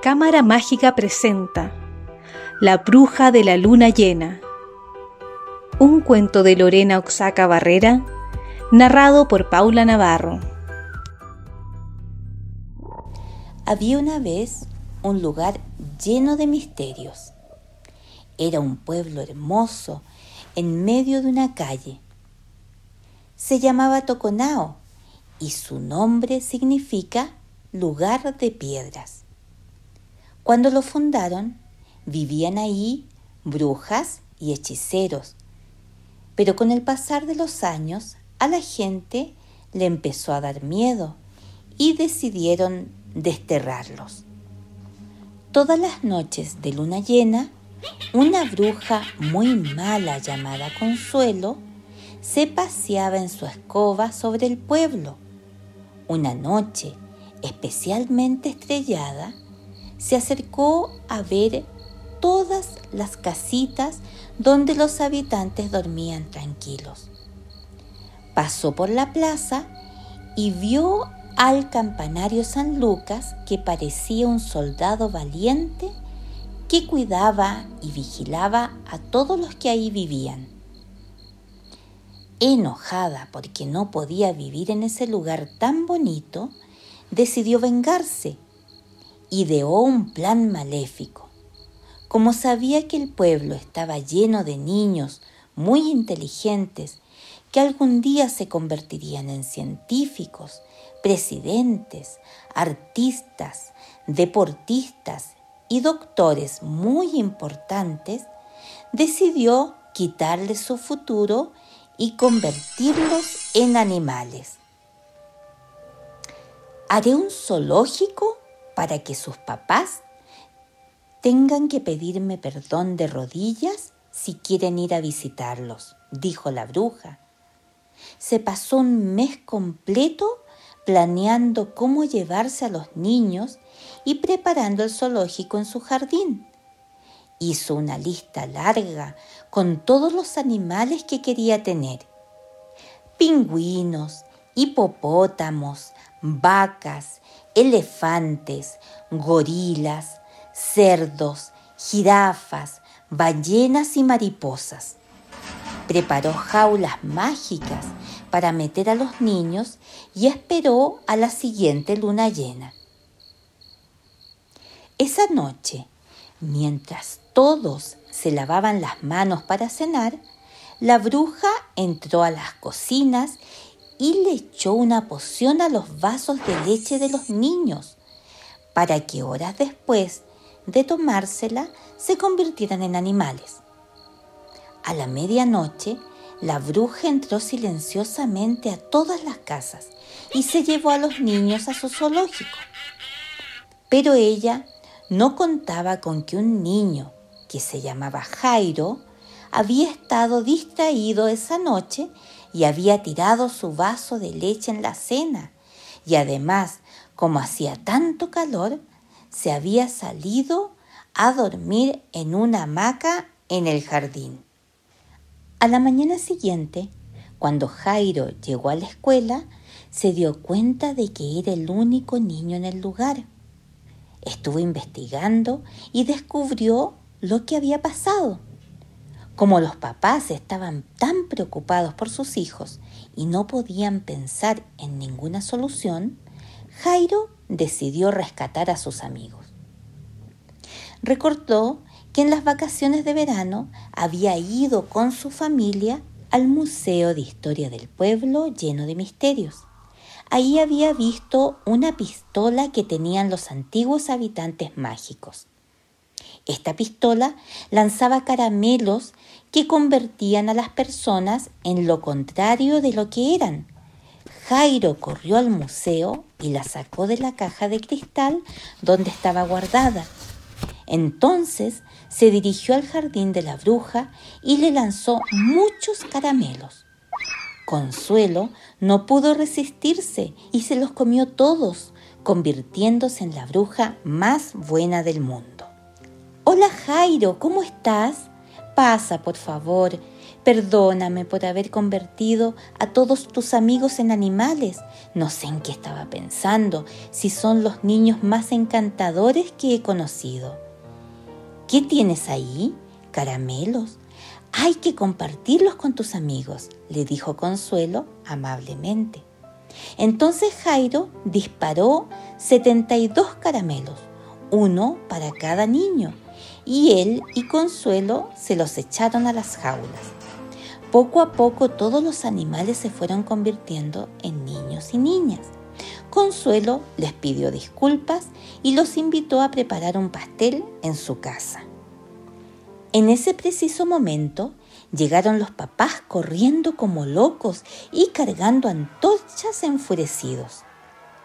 Cámara Mágica presenta La Bruja de la Luna Llena. Un cuento de Lorena Oxaca Barrera, narrado por Paula Navarro. Había una vez un lugar lleno de misterios. Era un pueblo hermoso en medio de una calle. Se llamaba Toconao y su nombre significa lugar de piedras. Cuando lo fundaron, vivían ahí brujas y hechiceros, pero con el pasar de los años a la gente le empezó a dar miedo y decidieron desterrarlos. Todas las noches de luna llena, una bruja muy mala llamada Consuelo se paseaba en su escoba sobre el pueblo. Una noche, especialmente estrellada, se acercó a ver todas las casitas donde los habitantes dormían tranquilos. Pasó por la plaza y vio al campanario San Lucas que parecía un soldado valiente que cuidaba y vigilaba a todos los que ahí vivían. Enojada porque no podía vivir en ese lugar tan bonito, decidió vengarse. Ideó un plan maléfico. Como sabía que el pueblo estaba lleno de niños muy inteligentes que algún día se convertirían en científicos, presidentes, artistas, deportistas y doctores muy importantes, decidió quitarles su futuro y convertirlos en animales. Haré un zoológico para que sus papás tengan que pedirme perdón de rodillas si quieren ir a visitarlos, dijo la bruja. Se pasó un mes completo planeando cómo llevarse a los niños y preparando el zoológico en su jardín. Hizo una lista larga con todos los animales que quería tener. Pingüinos, hipopótamos, vacas, elefantes, gorilas, cerdos, jirafas, ballenas y mariposas. Preparó jaulas mágicas para meter a los niños y esperó a la siguiente luna llena. Esa noche, mientras todos se lavaban las manos para cenar, la bruja entró a las cocinas y le echó una poción a los vasos de leche de los niños, para que horas después de tomársela se convirtieran en animales. A la medianoche, la bruja entró silenciosamente a todas las casas y se llevó a los niños a su zoológico. Pero ella no contaba con que un niño, que se llamaba Jairo, había estado distraído esa noche y había tirado su vaso de leche en la cena. Y además, como hacía tanto calor, se había salido a dormir en una hamaca en el jardín. A la mañana siguiente, cuando Jairo llegó a la escuela, se dio cuenta de que era el único niño en el lugar. Estuvo investigando y descubrió lo que había pasado. Como los papás estaban tan preocupados por sus hijos y no podían pensar en ninguna solución, Jairo decidió rescatar a sus amigos. Recordó que en las vacaciones de verano había ido con su familia al Museo de Historia del Pueblo lleno de misterios. Ahí había visto una pistola que tenían los antiguos habitantes mágicos. Esta pistola lanzaba caramelos que convertían a las personas en lo contrario de lo que eran. Jairo corrió al museo y la sacó de la caja de cristal donde estaba guardada. Entonces se dirigió al jardín de la bruja y le lanzó muchos caramelos. Consuelo no pudo resistirse y se los comió todos, convirtiéndose en la bruja más buena del mundo. Hola Jairo, ¿cómo estás? Pasa, por favor. Perdóname por haber convertido a todos tus amigos en animales. No sé en qué estaba pensando, si son los niños más encantadores que he conocido. ¿Qué tienes ahí? Caramelos. Hay que compartirlos con tus amigos, le dijo Consuelo amablemente. Entonces Jairo disparó 72 caramelos, uno para cada niño, y él y Consuelo se los echaron a las jaulas. Poco a poco todos los animales se fueron convirtiendo en niños y niñas. Consuelo les pidió disculpas y los invitó a preparar un pastel en su casa. En ese preciso momento llegaron los papás corriendo como locos y cargando antorchas enfurecidos.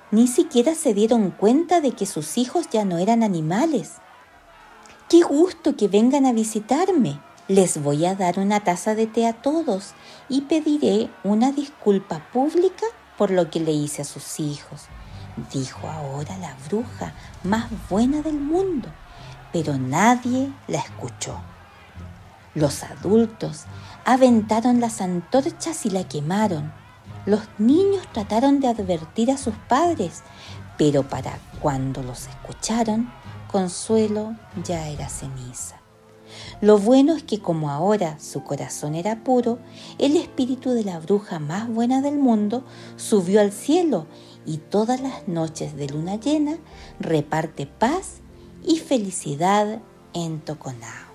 Ni siquiera se dieron cuenta de que sus hijos ya no eran animales. ¡Qué gusto que vengan a visitarme! Les voy a dar una taza de té a todos y pediré una disculpa pública por lo que le hice a sus hijos, dijo ahora la bruja más buena del mundo, pero nadie la escuchó. Los adultos aventaron las antorchas y la quemaron. Los niños trataron de advertir a sus padres, pero para cuando los escucharon, Consuelo ya era ceniza. Lo bueno es que como ahora su corazón era puro, el espíritu de la bruja más buena del mundo subió al cielo y todas las noches de luna llena reparte paz y felicidad en Toconao.